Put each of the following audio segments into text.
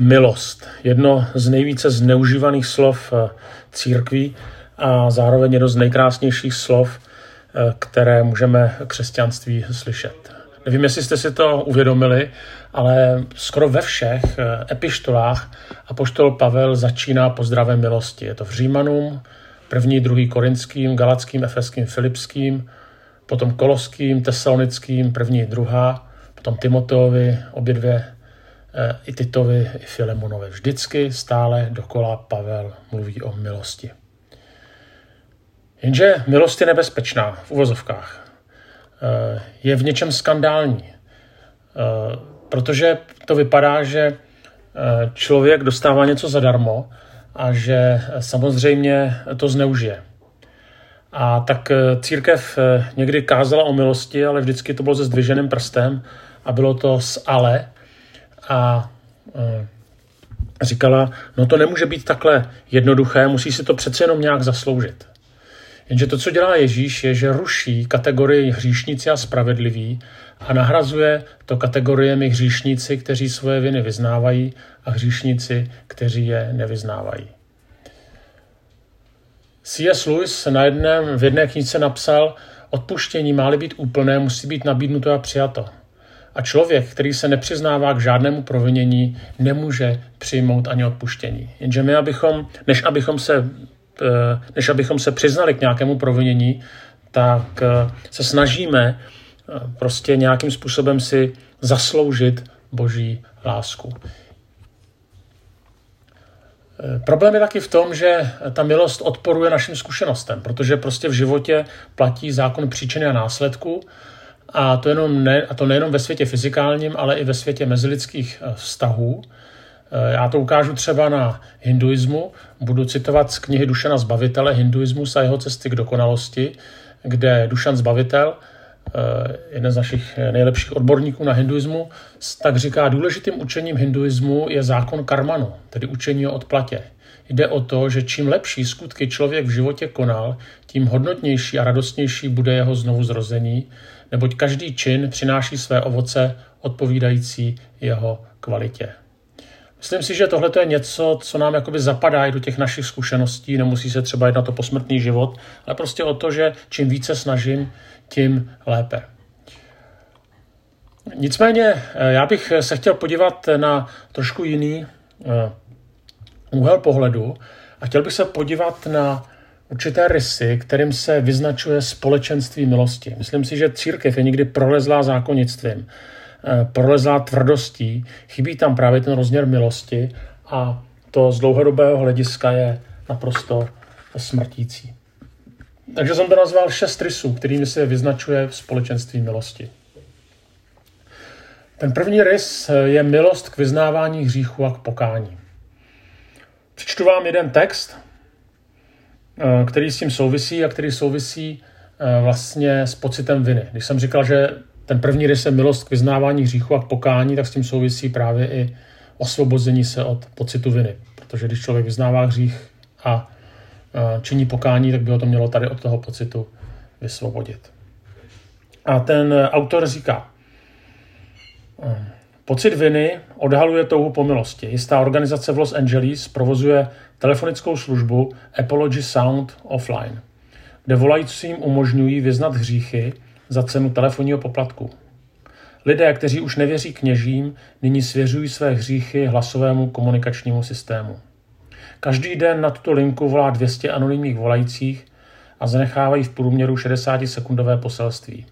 milost. Jedno z nejvíce zneužívaných slov eh, církví a zároveň jedno z nejkrásnějších slov, eh, které můžeme křesťanství slyšet. Nevím, jestli jste si to uvědomili, ale skoro ve všech eh, epištolách apoštol Pavel začíná pozdravem milosti. Je to v Římanům, první, druhý korinským, galackým, efeským, filipským, potom koloským, tesalonickým, první, druhá, potom Timoteovi, obě dvě i Titovi, i Filemonovi. Vždycky stále dokola Pavel mluví o milosti. Jenže milost je nebezpečná v uvozovkách. Eh, je v něčem skandální, eh, protože to vypadá, že člověk dostává něco zadarmo a že samozřejmě to zneužije. A tak církev někdy kázala o milosti, ale vždycky to bylo se zdviženým prstem a bylo to s ale, a říkala, no to nemůže být takhle jednoduché, musí si to přece jenom nějak zasloužit. Jenže to, co dělá Ježíš, je, že ruší kategorii hříšníci a spravedliví a nahrazuje to kategoriemi hříšníci, kteří svoje viny vyznávají a hříšníci, kteří je nevyznávají. C.S. Lewis na jedné, v jedné knize napsal, odpuštění má být úplné, musí být nabídnuto a přijato. A člověk, který se nepřiznává k žádnému provinění, nemůže přijmout ani odpuštění. Jenže my, abychom, než abychom se, eh, než abychom se přiznali k nějakému provinění, tak eh, se snažíme eh, prostě nějakým způsobem si zasloužit boží lásku. Problém je taky v tom, že ta milost odporuje našim zkušenostem, protože prostě v životě platí zákon příčiny a následku a to, jenom ne, a to nejenom ve světě fyzikálním, ale i ve světě mezilidských eh, vztahů. Eh, já to ukážu třeba na hinduismu. Budu citovat z knihy Dušana Zbavitele Hinduismus a jeho cesty k dokonalosti, kde Dušan Zbavitel, eh, jeden z našich nejlepších odborníků na hinduismu, tak říká, důležitým učením hinduismu je zákon karmanu, tedy učení o odplatě. Jde o to, že čím lepší skutky člověk v životě konal, tím hodnotnější a radostnější bude jeho znovu zrození, neboť každý čin přináší své ovoce odpovídající jeho kvalitě. Myslím si, že tohle je něco, co nám jakoby zapadá i do těch našich zkušeností, nemusí se třeba jednat o posmrtný život, ale prostě o to, že čím více snažím, tím lépe. Nicméně eh, já bych se chtěl podívat na trošku jiný eh, úhel pohledu a chtěl bych se podívat na určité rysy, kterým se vyznačuje společenství milosti. Myslím si, že církev je někdy prolezlá zákonnictvím, eh, prolezlá tvrdostí, chybí tam právě ten rozměr milosti a to z dlouhodobého hlediska je naprosto smrtící. Takže jsem to nazval šest rysů, kterými se vyznačuje v společenství milosti. Ten první rys je milost k vyznávání hříchu a k pokání. Přečtu vám jeden text, eh, který s tím souvisí a který souvisí eh, vlastně s pocitem viny. Když jsem říkal, že ten první rys je milost k vyznávání hříchu a k pokání, tak s tím souvisí právě i osvobození se od pocitu viny. Protože když člověk vyznává hřích a eh, činí pokání, tak by ho to mělo tady od toho pocitu vysvobodit. A ten autor říká, Pocit viny odhaluje touhu po milosti. Jistá organizace v Los Angeles provozuje telefonickou službu Apology Sound Offline, kde volajícím umožňují vyznat hříchy za cenu telefonního poplatku. Lidé, kteří už nevěří kněžím, nyní svěřují své hříchy hlasovému komunikačnímu systému. Každý den na tuto linku volá 200 anonymních volajících a zanechávají v průměru 60-sekundové poselství.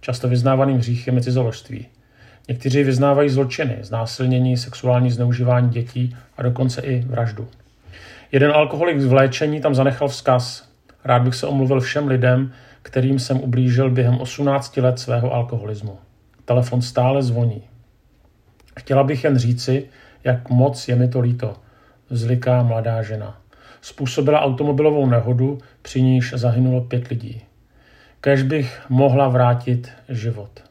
Často vyznávaným hříchem je cizoložství – Někteří vyznávají zločiny, znásilnění, sexuální zneužívání dětí a dokonce i vraždu. Jeden alkoholik v léčení tam zanechal vzkaz. Rád bych se omluvil všem lidem, kterým jsem ublížil během 18 let svého alkoholismu. Telefon stále zvoní. Chtěla bych jen říci, jak moc je mi to líto, vzliká mladá žena. Způsobila automobilovou nehodu, při níž zahynulo pět lidí. Kež bych mohla vrátit život.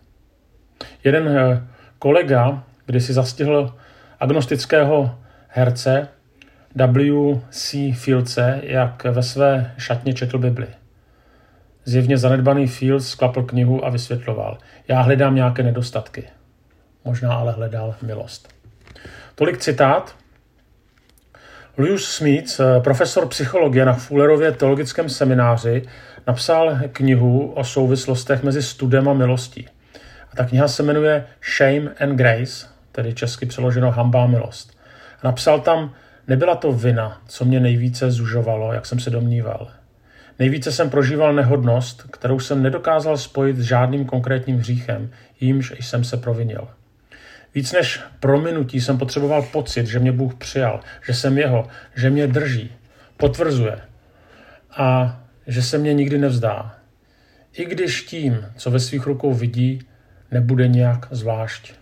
Jeden eh, kolega, když si zastihl agnostického herce W.C. Fieldse, jak ve své šatně četl Bibli. Zjevně zanedbaný Fields sklapl knihu a vysvětloval. Já hledám nějaké nedostatky. Možná ale hledal milost. Tolik citát. Louis Smith, eh, profesor psychologie na Fullerově teologickém semináři, napsal knihu o souvislostech mezi studem a milostí. A ta kniha se jmenuje Shame and Grace, tedy česky přeloženo Hamba a milost. A napsal tam, nebyla to vina, co mě nejvíce zužovalo, jak jsem se domníval. Nejvíce jsem prožíval nehodnost, kterou jsem nedokázal spojit s žádným konkrétním hříchem, jímž jsem se provinil. Víc než prominutí jsem potřeboval pocit, že mě Bůh přijal, že jsem jeho, že mě drží, potvrzuje a že se mě nikdy nevzdá. I když tím, co ve svých rukou vidí, nebude nějak zvlášť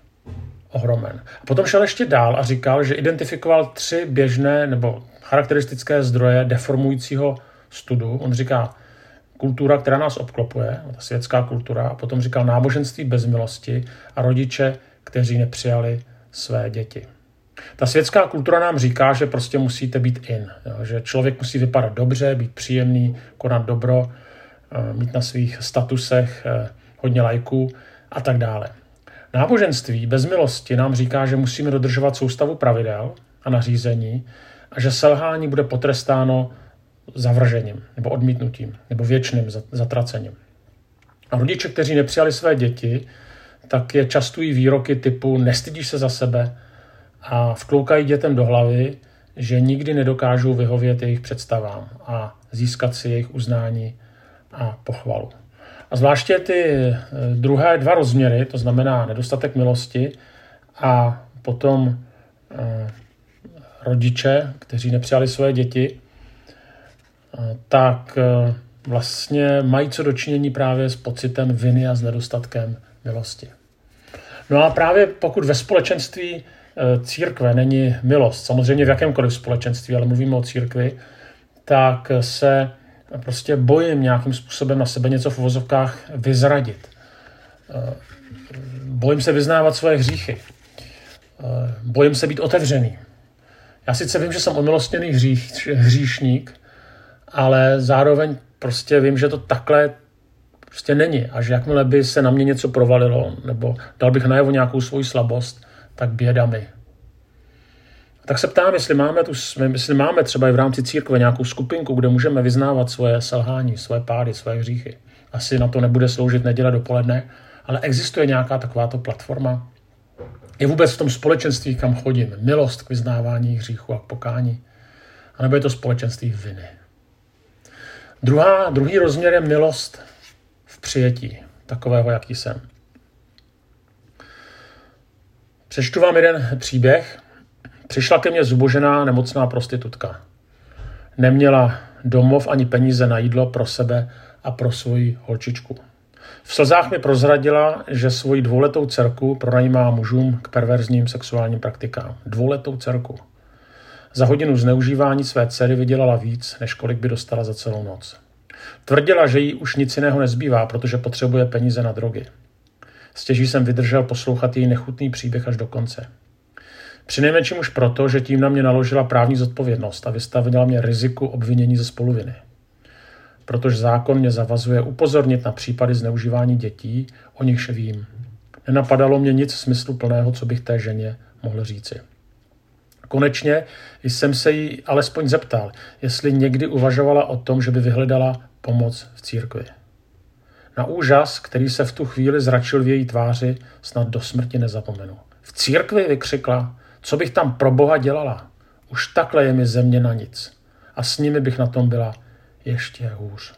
ohromen. A potom šel ještě dál a říkal, že identifikoval tři běžné nebo charakteristické zdroje deformujícího studu. On říká kultura, která nás obklopuje, ta světská kultura, a potom říkal náboženství bez milosti a rodiče, kteří nepřijali své děti. Ta světská kultura nám říká, že prostě musíte být in, že člověk musí vypadat dobře, být příjemný, konat dobro, eh, mít na svých statusech eh, hodně lajků a tak dále. Náboženství bez milosti nám říká, že musíme dodržovat soustavu pravidel a nařízení a že selhání bude potrestáno zavržením nebo odmítnutím nebo věčným zatracením. A rodiče, kteří nepřijali své děti, tak je častují výroky typu nestydíš se za sebe a vkloukají dětem do hlavy, že nikdy nedokážou vyhovět jejich představám a získat si jejich uznání a pochvalu. A zvláště ty eh, druhé dva rozměry, to znamená nedostatek milosti a potom eh, rodiče, kteří nepřijali své děti, eh, tak vlastně mají co dočinění právě s pocitem viny a s nedostatkem milosti. No a právě pokud ve společenství církve není milost, samozřejmě v jakémkoliv společenství, ale mluvíme o církvi, tak se prostě bojím nějakým způsobem na sebe něco v uvozovkách vyzradit. Eh, bojím se vyznávat svoje hříchy. Eh, bojím se být otevřený. Já sice vím, že jsem omilostněný hřích, hříšník, ale zároveň prostě vím, že to takhle prostě není a že jakmile by se na mě něco provalilo nebo dal bych najevo nějakou svoji slabost, tak běda mi. Tak se ptám, jestli máme, tu, jestli máme třeba i v rámci církve nějakou skupinku, kde můžeme vyznávat svoje selhání, svoje pády, svoje hříchy. Asi na to nebude sloužit neděle dopoledne, ale existuje nějaká takováto platforma? Je vůbec v tom společenství, kam chodím, milost k vyznávání hříchu a k pokání? A nebo je to společenství viny? Druhá, druhý rozměr je milost v přijetí, takového, jaký jsem. Přečtu vám jeden příběh, Přišla ke mně zubožená nemocná prostitutka. Neměla domov ani peníze na jídlo pro sebe a pro svoji holčičku. V slzách mi prozradila, že svoji dvouletou dcerku pronajímá mužům k perverzním sexuálním praktikám. Dvouletou dcerku. Za hodinu zneužívání své dcery vydělala víc, než kolik by dostala za celou noc. Tvrdila, že jí už nic jiného nezbývá, protože potřebuje peníze na drogy. Stěží jsem vydržel poslouchat její nechutný příběh až do konce. Přinejmenším už proto, že tím na mě naložila právní zodpovědnost a vystavila mě riziku obvinění ze spoluviny. Protože zákon mě zavazuje upozornit na případy zneužívání dětí, o nichž vím. Nenapadalo mě nic smysluplného, co bych té ženě mohl říci. Konečně jsem se jí alespoň zeptal, jestli někdy uvažovala o tom, že by vyhledala pomoc v církvi. Na úžas, který se v tu chvíli zračil v její tváři, snad do smrti nezapomenu. V církvi vykřikla, co bych tam pro Boha dělala? Už takhle je mi země na nic. A s nimi bych na tom byla ještě hůř.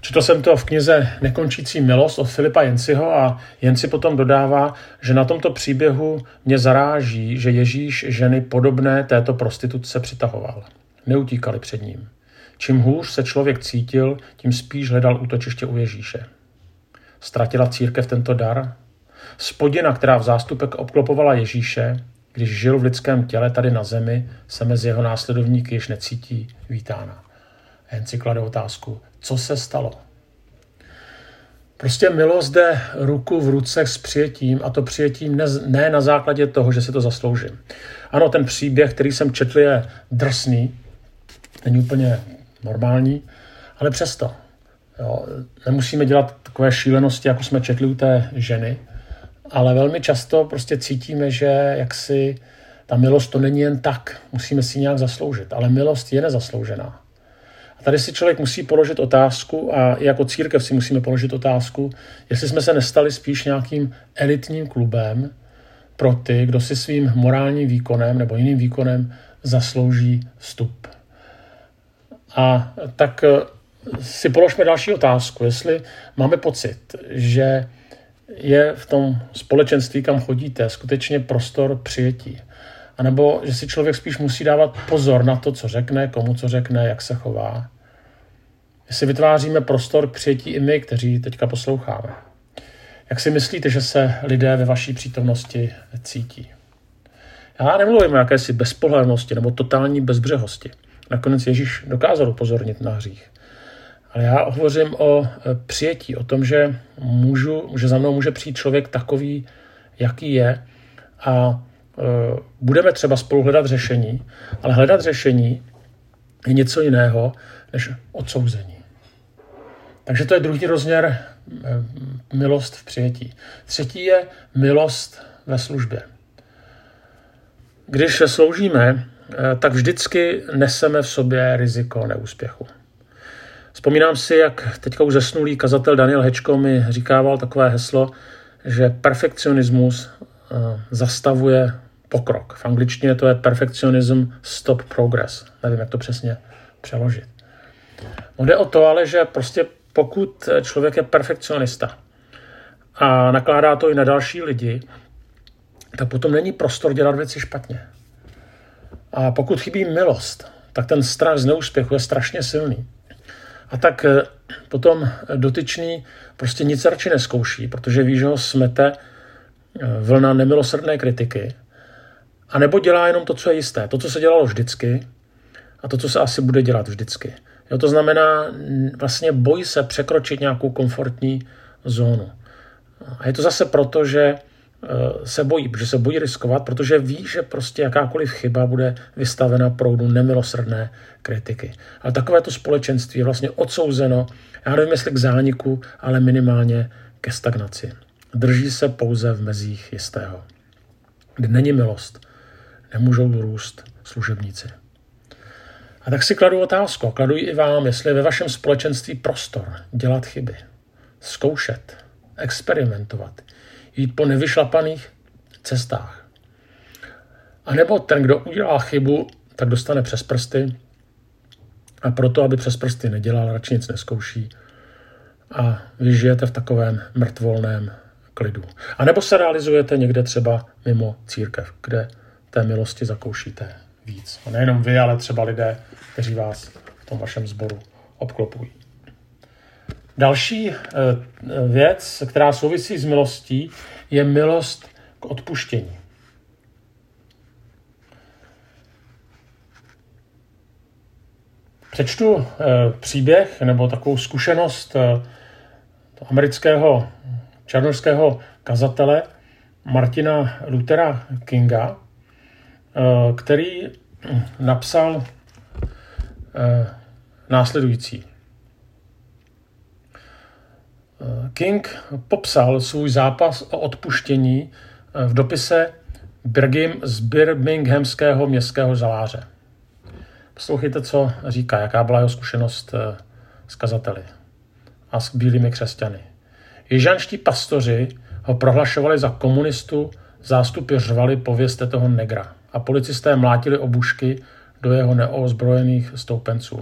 Četl jsem to v knize Nekončící milost od Filipa Jenciho a Jenci potom dodává, že na tomto příběhu mě zaráží, že Ježíš ženy podobné této prostitutce přitahoval. Neutíkali před ním. Čím hůř se člověk cítil, tím spíš hledal útočiště u Ježíše. Ztratila církev tento dar? Spodina, která v zástupek obklopovala Ježíše, když žil v lidském těle tady na zemi, se mezi jeho následovníky již necítí vítána. Jen si klade otázku, co se stalo? Prostě milost jde ruku v ruce s přijetím a to přijetím ne, ne na základě toho, že si to zasloužím. Ano, ten příběh, který jsem četl, je drsný, není úplně normální, ale přesto. Jo, nemusíme dělat takové šílenosti, jako jsme četli u té ženy, ale velmi často prostě cítíme, že jaksi ta milost to není jen tak, musíme si nějak zasloužit, ale milost je nezasloužená. A tady si člověk musí položit otázku a jako církev si musíme položit otázku, jestli jsme se nestali spíš nějakým elitním klubem pro ty, kdo si svým morálním výkonem nebo jiným výkonem zaslouží vstup. A tak eh, si položme další otázku, jestli máme pocit, že je v tom společenství, kam chodíte, skutečně prostor přijetí. A nebo že si člověk spíš musí dávat pozor na to, co řekne, komu co řekne, jak se chová. Jestli vytváříme prostor k přijetí i my, kteří teďka posloucháme. Jak si myslíte, že se lidé ve vaší přítomnosti cítí? Já nemluvím o jakési bezpohlednosti nebo totální bezbřehosti. Nakonec Ježíš dokázal upozornit na hřích. Ale já hovořím o e, přijetí, o tom, že, můžu, že za mnou může přijít člověk takový, jaký je a e, budeme třeba spolu hledat řešení, ale hledat řešení je něco jiného než odsouzení. Takže to je druhý rozměr e, milost v přijetí. Třetí je milost ve službě. Když sloužíme, tak vždycky neseme v sobě riziko neúspěchu. Vzpomínám si, jak teďka už zesnulý kazatel Daniel Hečko mi říkával takové heslo, že perfekcionismus eh, zastavuje pokrok. V angličtině to je perfectionism stop progress. Nevím, jak to přesně přeložit. No jde o to ale, že prostě pokud člověk je perfekcionista a nakládá to i na další lidi, tak potom není prostor dělat věci špatně. A pokud chybí milost, tak ten strach z neúspěchu je strašně silný. A tak eh, potom dotyčný prostě nic radši neskouší, protože ví, že ho smete eh, vlna nemilosrdné kritiky. A nebo dělá jenom to, co je jisté. To, co se dělalo vždycky a to, co se asi bude dělat vždycky. Jo, to znamená, vlastně bojí se překročit nějakou komfortní zónu. A je to zase proto, že Eh, se bojí, protože se bojí riskovat, protože ví, že prostě jakákoliv chyba bude vystavena proudu nemilosrdné kritiky. Ale takové to společenství je vlastně odsouzeno, já nevím, jestli k zániku, ale minimálně ke stagnaci. Drží se pouze v mezích jistého. Kde není milost, nemůžou růst služebníci. A tak si kladu otázku, kladu i vám, jestli je ve vašem společenství prostor dělat chyby, zkoušet, experimentovat, jít po nevyšlapaných cestách. A nebo ten, kdo udělá chybu, tak dostane přes prsty a proto, aby přes prsty nedělal, radši nic neskouší a vy žijete v takovém mrtvolném klidu. A nebo se realizujete někde třeba mimo církev, kde té milosti zakoušíte víc. A nejenom vy, ale třeba lidé, kteří vás v tom vašem sboru obklopují. Další eh, věc, která souvisí s milostí, je milost k odpuštění. Přečtu eh, příběh nebo takovou zkušenost eh, amerického černorského kazatele Martina Luthera Kinga, který napsal následující. King popsal svůj zápas o odpuštění eh, v dopise Birgim z Birminghamského městského žaláře. Poslouchejte, co říká, jaká byla jeho zkušenost eh, s kazateli a s bílými křesťany. Jižanští pastoři ho prohlašovali za komunistu, zástupy řvali pověste toho negra a policisté mlátili obušky do jeho neozbrojených stoupenců.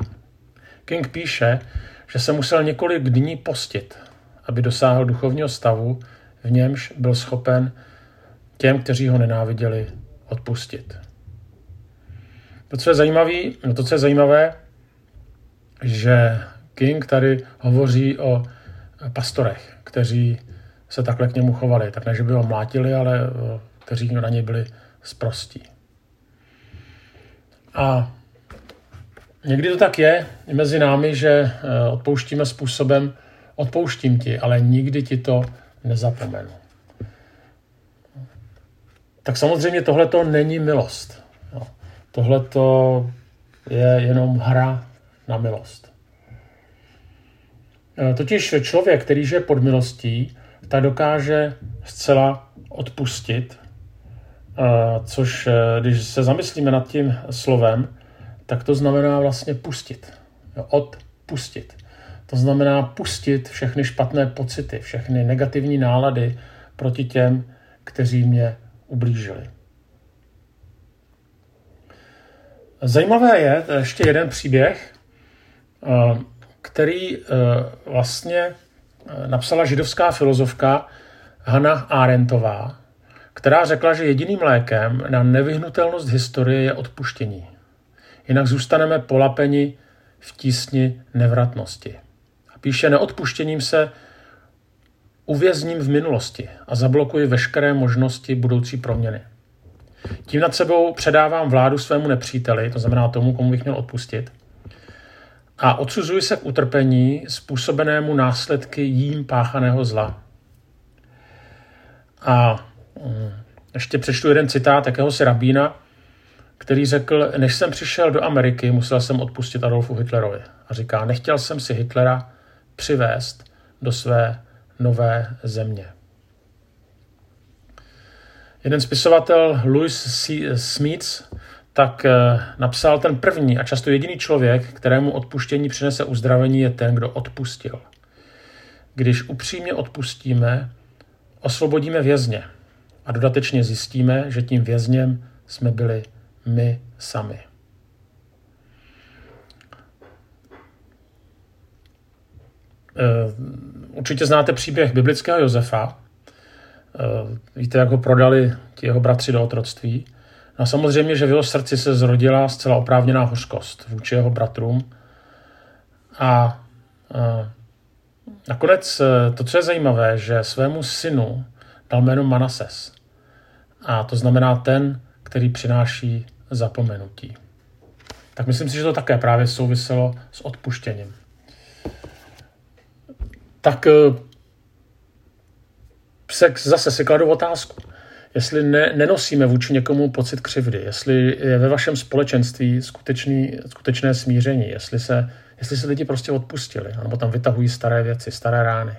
King píše, že se musel několik dní postit, aby dosáhl duchovního stavu, v němž byl schopen těm, kteří ho nenáviděli, odpustit. To, co je zajímavé, no to, co je zajímavé, že King tady hovoří o pastorech, kteří se takhle k němu chovali. Tak ne, že by ho mlátili, ale kteří na něj byli sprostí. A někdy to tak je mezi námi, že eh, odpouštíme způsobem, Odpouštím ti, ale nikdy ti to nezapomenu. Tak samozřejmě tohle to není milost. Tohle to je jenom hra na milost. E, totiž člověk, který žije pod milostí, tak dokáže zcela odpustit, což když se zamyslíme nad tím slovem, tak to znamená vlastně pustit. Odpustit. To znamená pustit všechny špatné pocity, všechny negativní nálady proti těm, kteří mě ublížili. Zajímavé je ještě jeden příběh, eh, který eh, vlastně eh, napsala židovská filozofka Hanna Arendtová, která řekla, že jediným lékem na nevyhnutelnost historie je odpuštění. Jinak zůstaneme polapeni v tísni nevratnosti. Píše, neodpuštěním se uvězním v minulosti a zablokuji veškeré možnosti budoucí proměny. Tím nad sebou předávám vládu svému nepříteli, to znamená tomu, komu bych měl odpustit, a odsuzuji se k utrpení způsobenému následky jím páchaného zla. A mm, ještě přečtu jeden citát jakéhosi rabína, který řekl, než jsem přišel do Ameriky, musel jsem odpustit Adolfu Hitlerovi. A říká, nechtěl jsem si Hitlera přivést do své nové země. Jeden spisovatel Louis C. Smith tak eh, napsal ten první a často jediný člověk, kterému odpuštění přinese uzdravení, je ten, kdo odpustil. Když upřímně odpustíme, osvobodíme vězně a dodatečně zjistíme, že tím vězněm jsme byli my sami. Určitě znáte příběh biblického Josefa. Eh, víte, jak ho prodali ti jeho bratři do otroctví. No a samozřejmě, že v jeho srdci se zrodila zcela oprávněná hořkost vůči jeho bratrům. A eh, nakonec to, co je zajímavé, že svému synu dal jméno Manases. A to znamená ten, který přináší zapomenutí. Tak myslím si, že to také právě souviselo s odpuštěním tak eh, se zase si kladu otázku. Jestli ne, nenosíme vůči někomu pocit křivdy, jestli je ve vašem společenství skutečný, skutečné smíření, jestli se, jestli se lidi prostě odpustili, nebo tam vytahují staré věci, staré rány.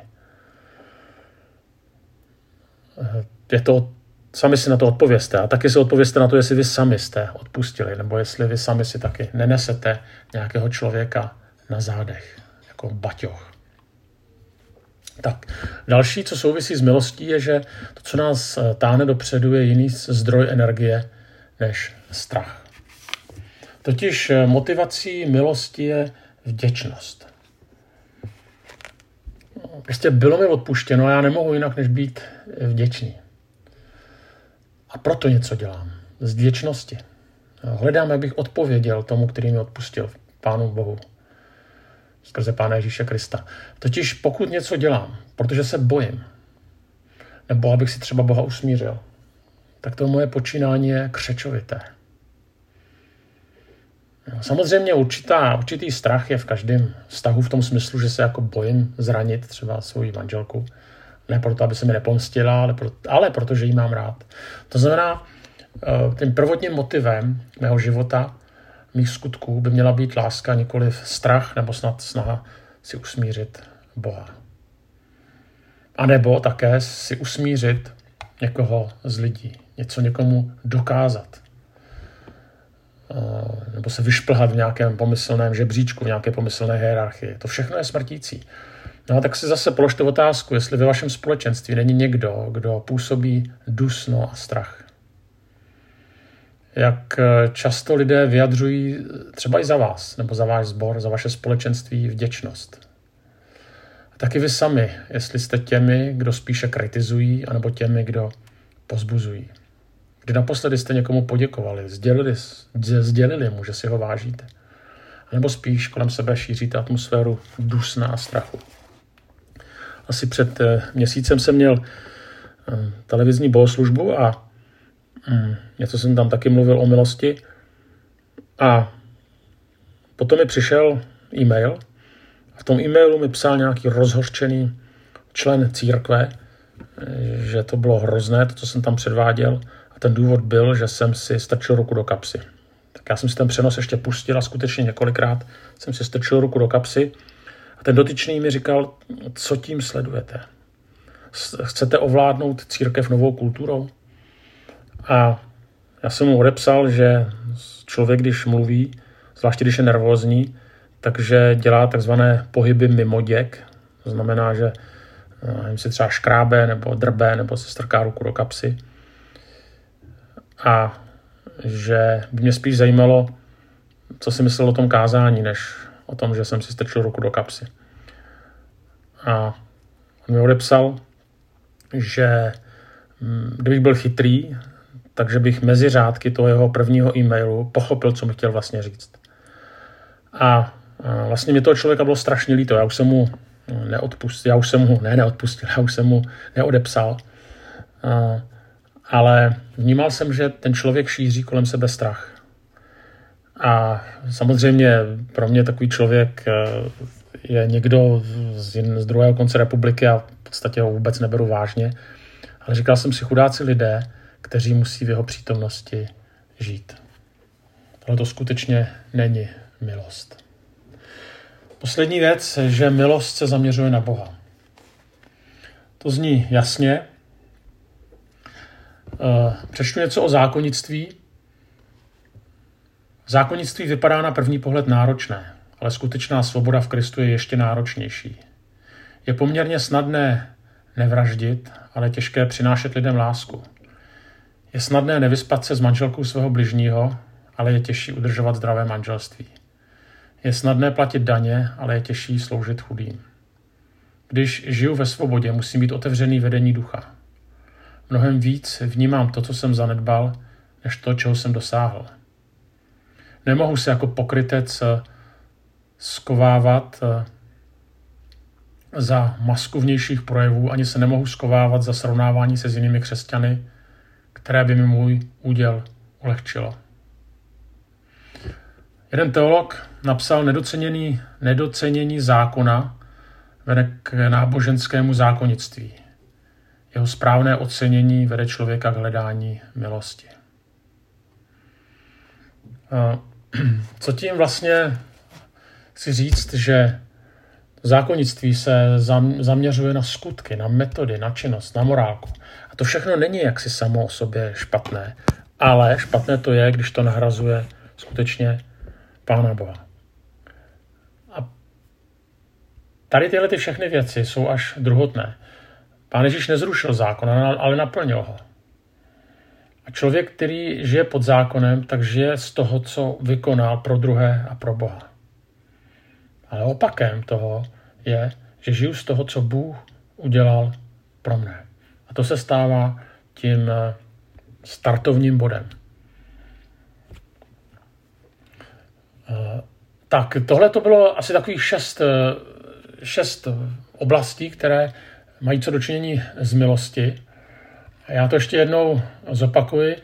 Eh, je to, sami si na to odpověste a taky si odpověste na to, jestli vy sami jste odpustili, nebo jestli vy sami si taky nenesete nějakého člověka na zádech, jako baťoch. Tak, další, co souvisí s milostí, je, že to, co nás eh, táhne dopředu, je jiný zdroj energie než strach. Totiž eh, motivací milosti je vděčnost. Prostě bylo mi odpuštěno a já nemohu jinak, než být vděčný. A proto něco dělám. Z vděčnosti. Hledám, jak bych odpověděl tomu, který mi odpustil, Pánu Bohu skrze Pána Ježíše Krista. Totiž pokud něco dělám, protože se bojím, nebo abych si třeba Boha usmířil, tak to moje počínání je křečovité. Samozřejmě určitá, určitý strach je v každém vztahu v tom smyslu, že se jako bojím zranit třeba svoji manželku. Ne proto, aby se mi nepomstila, ale, pro, ale protože ji mám rád. To znamená, eh, tím prvotním motivem mého života mých skutků by měla být láska, nikoli strach nebo snad snaha si usmířit Boha. A nebo také si usmířit někoho z lidí, něco někomu dokázat. Eh, nebo se vyšplhat v nějakém pomyslném žebříčku, v nějaké pomyslné hierarchii. To všechno je smrtící. No a tak si zase položte otázku, jestli ve vašem společenství není někdo, kdo působí dusno a strach jak eh, často lidé vyjadřují eh, třeba i za vás, nebo za váš sbor, za vaše společenství vděčnost. A taky vy sami, jestli jste těmi, kdo spíše kritizují, anebo těmi, kdo pozbuzují. Kdy naposledy jste někomu poděkovali, sdělili, sdělili mu, že si ho vážíte. A nebo spíš kolem sebe šíříte atmosféru dusna a strachu. Asi před eh, měsícem jsem měl televizní bohoslužbu a Hmm. Něco jsem tam taky mluvil o milosti. A potom mi přišel e-mail a v tom e-mailu mi psal nějaký rozhořčený člen církve, že to bylo hrozné, to, co jsem tam předváděl. A ten důvod byl, že jsem si strčil ruku do kapsy. Tak já jsem si ten přenos ještě pustil a skutečně několikrát jsem si strčil ruku do kapsy. A ten dotyčný mi říkal, co tím sledujete. chcete ovládnout církev novou kulturou? A já jsem mu odepsal, že člověk, když mluví, zvláště když je nervózní, takže dělá takzvané pohyby mimo děk. To znamená, že eh, nevím, si třeba škrábe nebo drbe nebo se strká ruku do kapsy. A že by mě spíš zajímalo, co si myslel o tom kázání, než o tom, že jsem si strčil ruku do kapsy. A on mi odepsal, že mm, kdybych byl chytrý, takže bych mezi řádky toho jeho prvního e-mailu pochopil, co mi chtěl vlastně říct. A vlastně mi toho člověka bylo strašně líto. Já už jsem mu neodpustil, já už jsem mu, ne neodpustil, já už jsem mu neodepsal. Ale vnímal jsem, že ten člověk šíří kolem sebe strach. A samozřejmě pro mě takový člověk e, je někdo z, z druhého konce republiky a v podstatě ho vůbec neberu vážně. Ale říkal jsem si, chudáci lidé, kteří musí v jeho přítomnosti žít. Tohle to skutečně není milost. Poslední věc, že milost se zaměřuje na Boha. To zní jasně. Eh, přečtu něco o zákonnictví. Zákonnictví vypadá na první pohled náročné, ale skutečná svoboda v Kristu je ještě náročnější. Je poměrně snadné nevraždit, ale těžké přinášet lidem lásku. Je snadné nevyspat se s manželkou svého bližního, ale je těžší udržovat zdravé manželství. Je snadné platit daně, ale je těžší sloužit chudým. Když žiju ve svobodě, musím být otevřený vedení ducha. Mnohem víc vnímám to, co jsem zanedbal, než to, čeho jsem dosáhl. Nemohu se jako pokrytec skovávat eh, za masku vnějších projevů, ani se nemohu skovávat za srovnávání se s jinými křesťany, které by mi můj úděl ulehčilo. Jeden teolog napsal nedoceněný, nedocenění zákona vede k náboženskému zákonnictví. Jeho správné ocenění vede člověka k hledání milosti. Co tím vlastně chci říct, že zákonnictví se zaměřuje na skutky, na metody, na činnost, na morálku. A to všechno není jaksi samo o sobě špatné, ale špatné to je, když to nahrazuje skutečně Pána Boha. A tady tyhle ty všechny věci jsou až druhotné. Pán Ježíš nezrušil zákon, ale naplnil ho. A člověk, který žije pod zákonem, tak žije z toho, co vykonal pro druhé a pro Boha. Ale opakem toho je, že žiju z toho, co Bůh udělal pro mne. A to se stává tím eh, startovním bodem. Eh, tak tohle to bylo asi takových šest, eh, šest oblastí, které mají co dočinění z milosti. Já to ještě jednou zopakuji,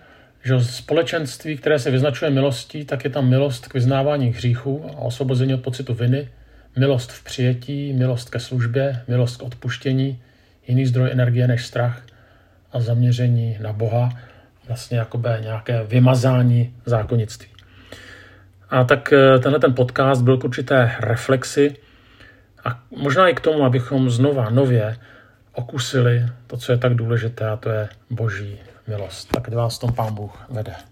že společenství, které se vyznačuje milostí, tak je tam milost k vyznávání hříchů a osvobození od pocitu viny, milost v přijetí, milost ke službě, milost k odpuštění, jiný zdroj energie než strach a zaměření na Boha, vlastně jakoby nějaké vymazání zákonnictví. A tak eh, tenhle ten podcast byl k určité reflexi a možná i k tomu, abychom znova, nově okusili to, co je tak důležité, a to je boží milost. Tak vás tom pán Bůh vede.